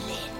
violin.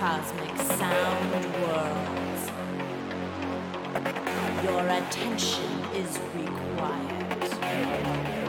Cosmic sound worlds. Your attention is required.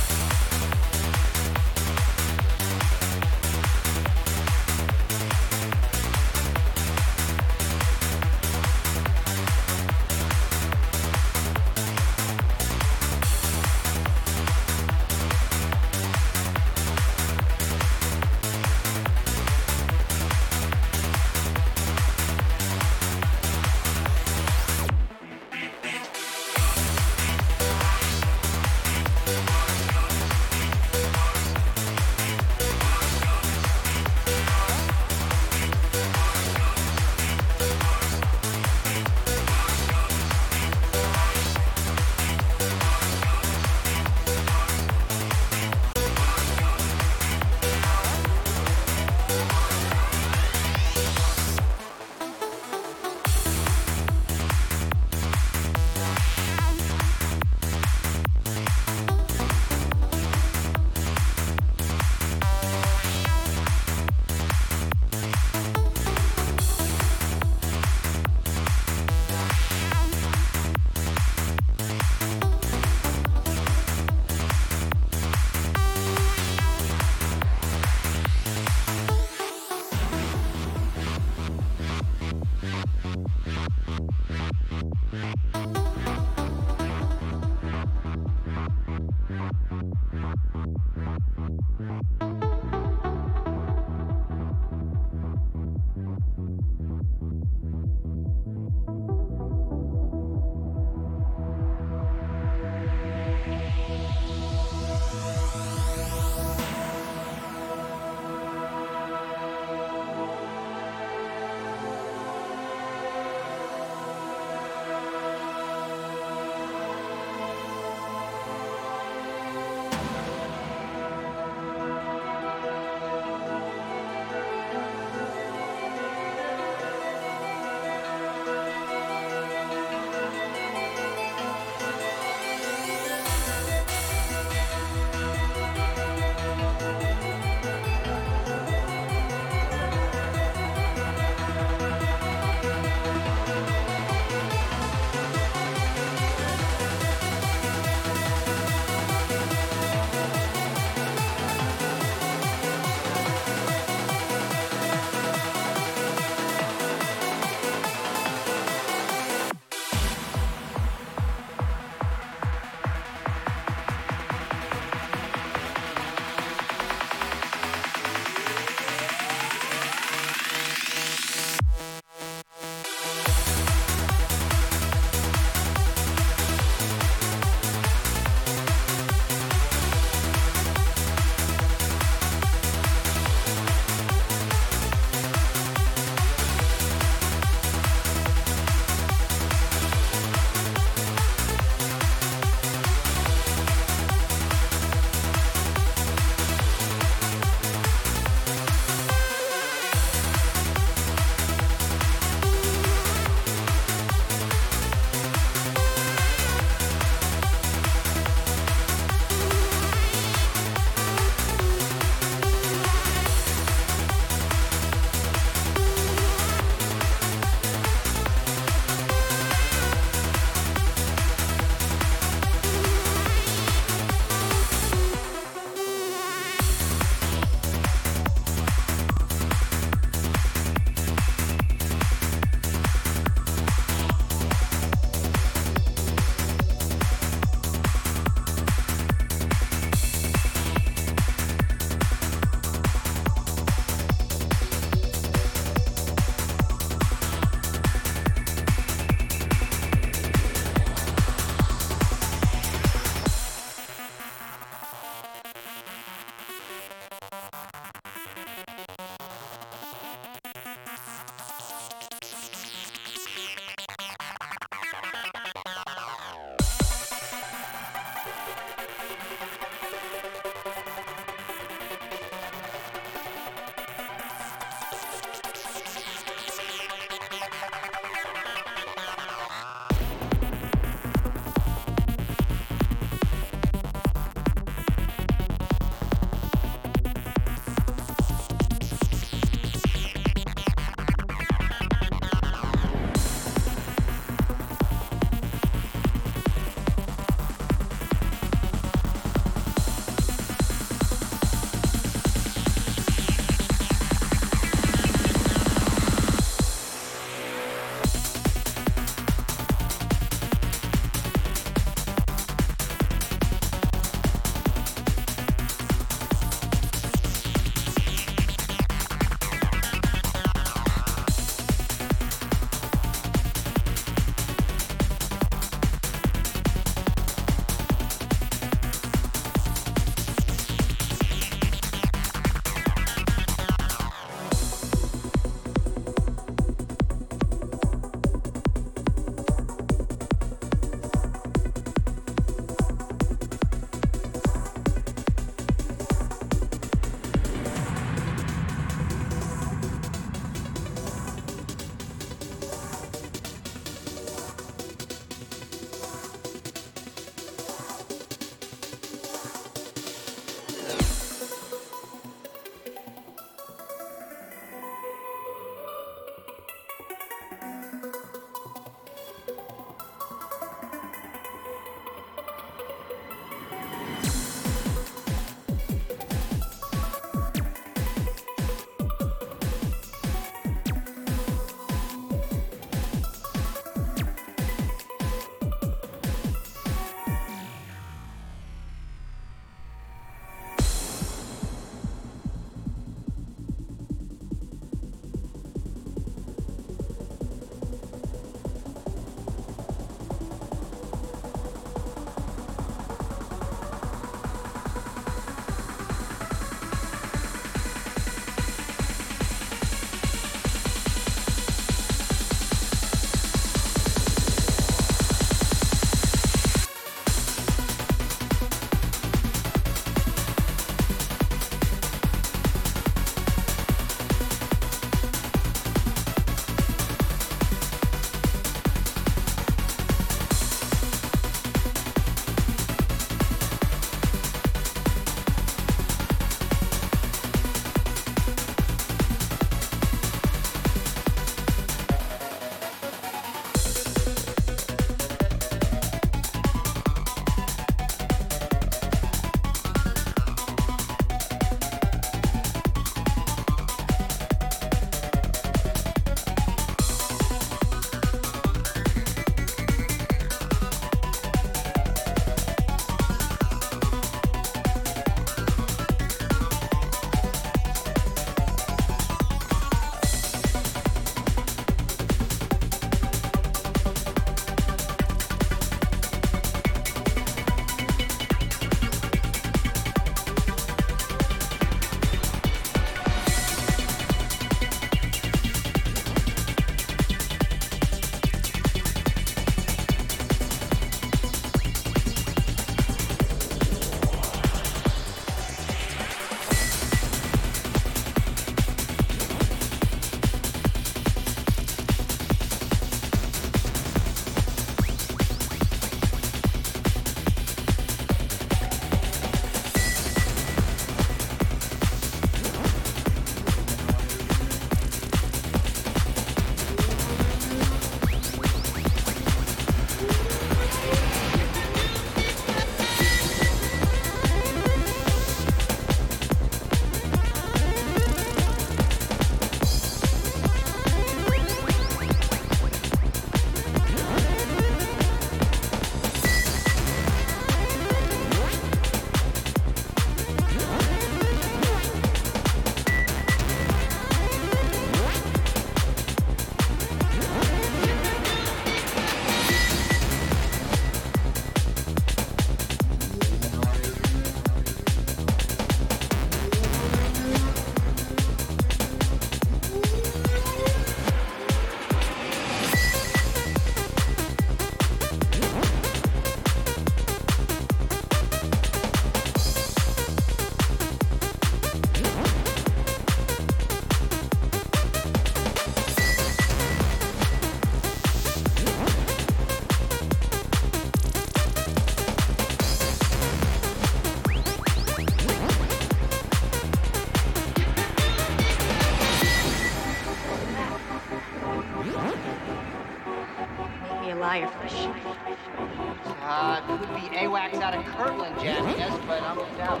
AWACS out of Kirtland jamming mm-hmm. us, but I'm in doubt.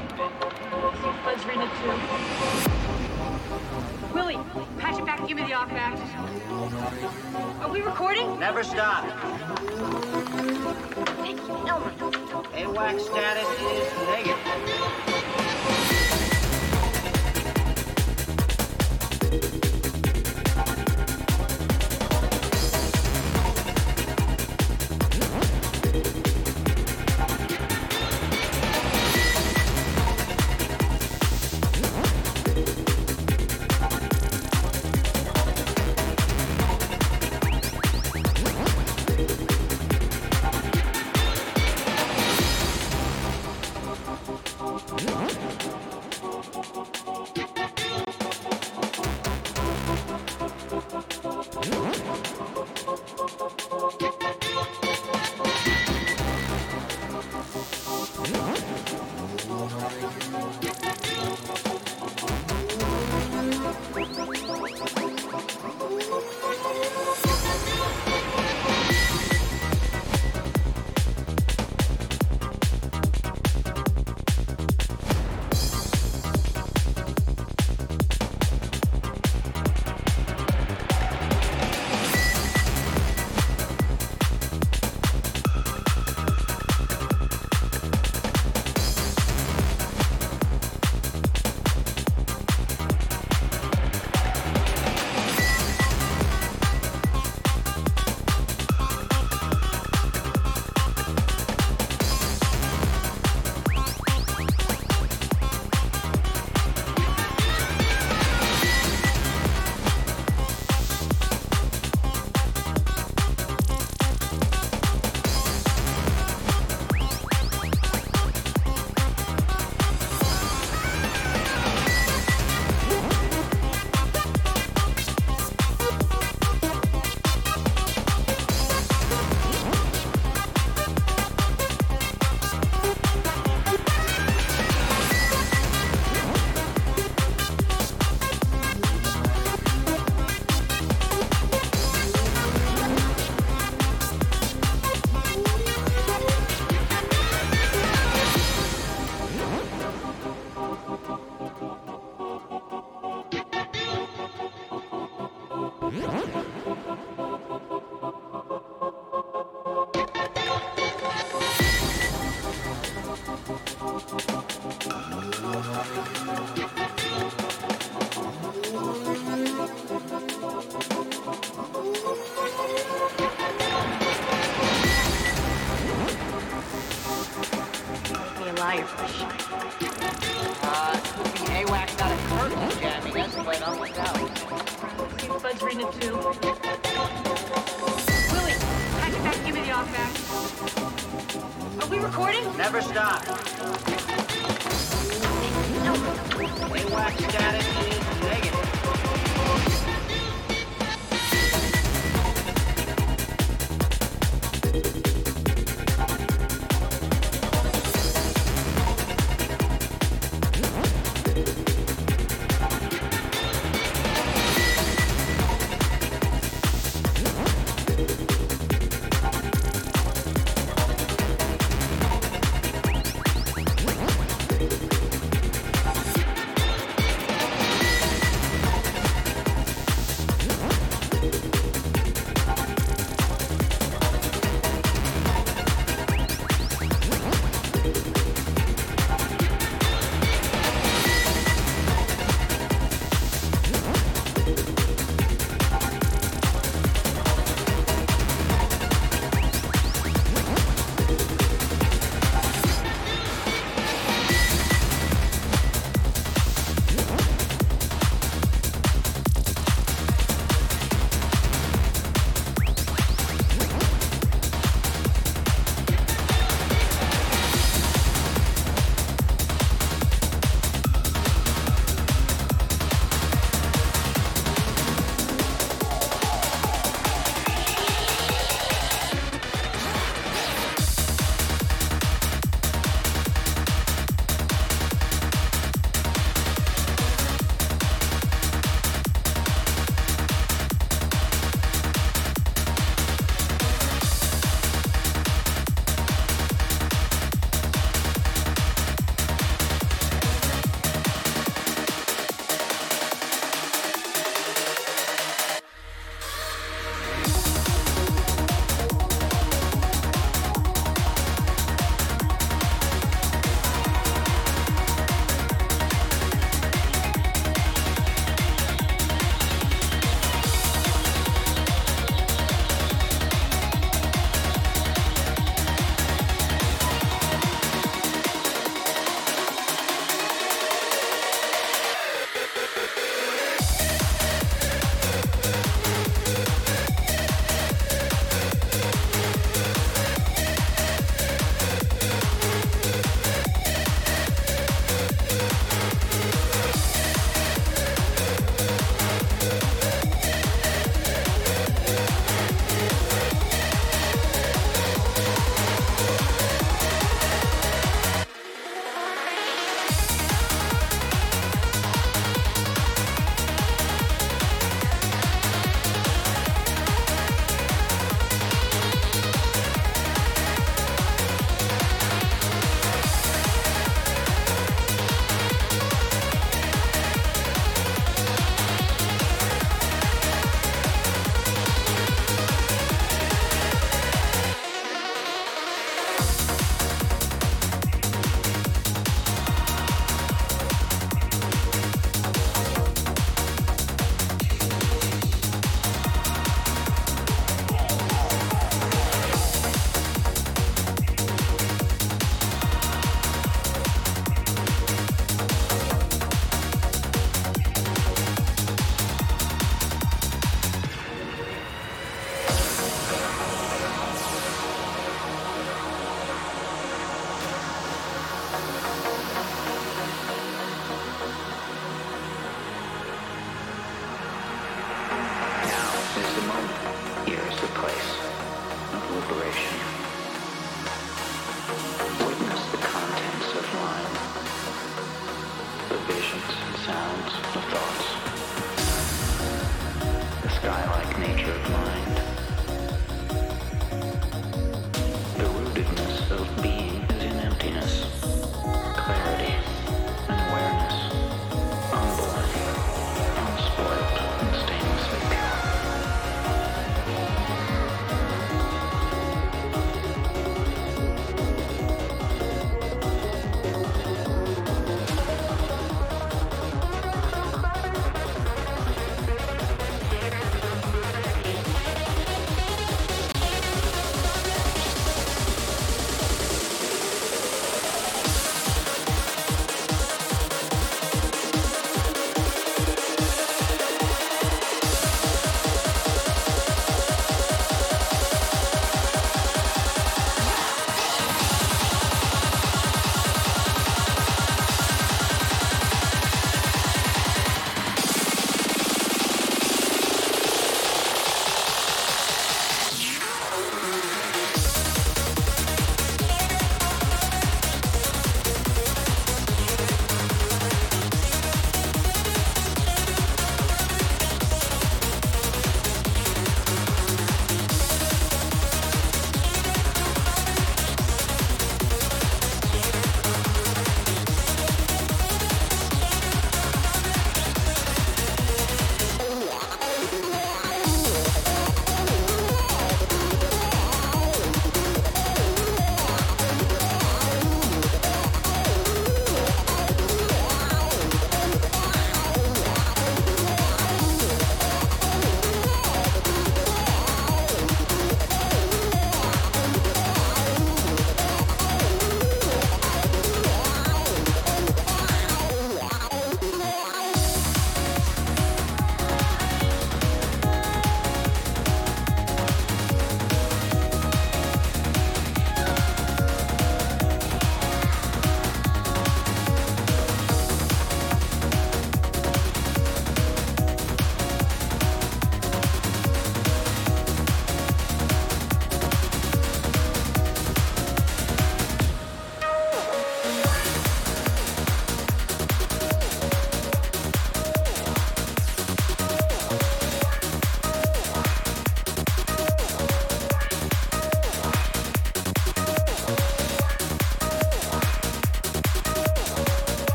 Bud's reading it too. Willie, patch it back. Give me the off back. Are we recording? Never stop. AWACS status is negative.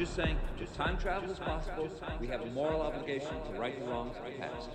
just saying, just time travel is possible. We have a moral obligation to right the wrongs of the past.